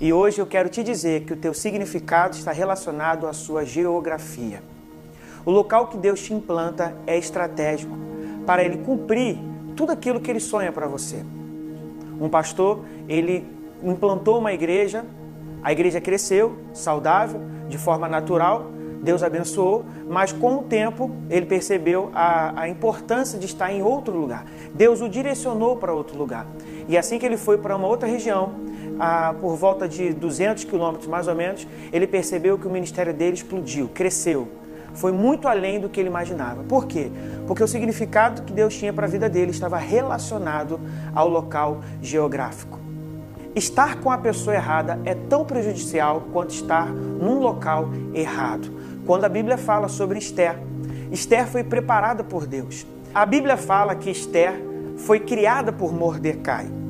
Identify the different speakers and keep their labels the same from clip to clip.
Speaker 1: E hoje eu quero te dizer que o teu significado está relacionado à sua geografia. O local que Deus te implanta é estratégico para ele cumprir tudo aquilo que ele sonha para você. Um pastor, ele implantou uma igreja, a igreja cresceu, saudável, de forma natural, Deus abençoou, mas com o tempo ele percebeu a, a importância de estar em outro lugar. Deus o direcionou para outro lugar. E assim que ele foi para uma outra região, a, por volta de 200 quilômetros mais ou menos, ele percebeu que o ministério dele explodiu, cresceu. Foi muito além do que ele imaginava. Por quê? Porque o significado que Deus tinha para a vida dele estava relacionado ao local geográfico. Estar com a pessoa errada é tão prejudicial quanto estar num local errado. Quando a Bíblia fala sobre Esther, Esther foi preparada por Deus. A Bíblia fala que Esther foi criada por Mordecai.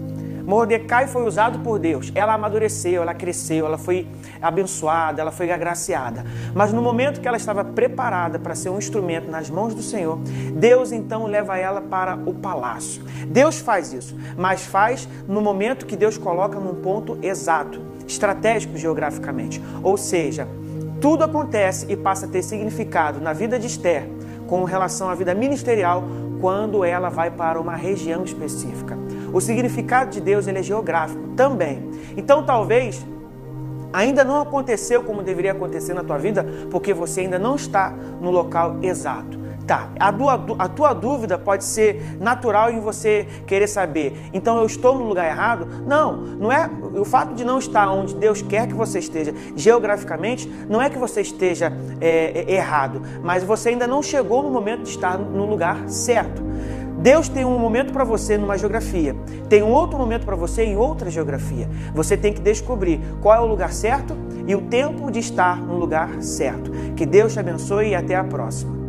Speaker 1: Mordecai foi usado por Deus. Ela amadureceu, ela cresceu, ela foi abençoada, ela foi agraciada. Mas no momento que ela estava preparada para ser um instrumento nas mãos do Senhor, Deus então leva ela para o palácio. Deus faz isso, mas faz no momento que Deus coloca num ponto exato, estratégico geograficamente. Ou seja, tudo acontece e passa a ter significado na vida de Esther com relação à vida ministerial quando ela vai para uma região específica. O significado de Deus ele é geográfico também. Então talvez ainda não aconteceu como deveria acontecer na tua vida, porque você ainda não está no local exato. Tá, a tua, a tua dúvida pode ser natural em você querer saber, então eu estou no lugar errado? Não, não é o fato de não estar onde Deus quer que você esteja geograficamente, não é que você esteja é, errado, mas você ainda não chegou no momento de estar no lugar certo. Deus tem um momento para você numa geografia, tem um outro momento para você em outra geografia. Você tem que descobrir qual é o lugar certo e o tempo de estar no lugar certo. Que Deus te abençoe e até a próxima.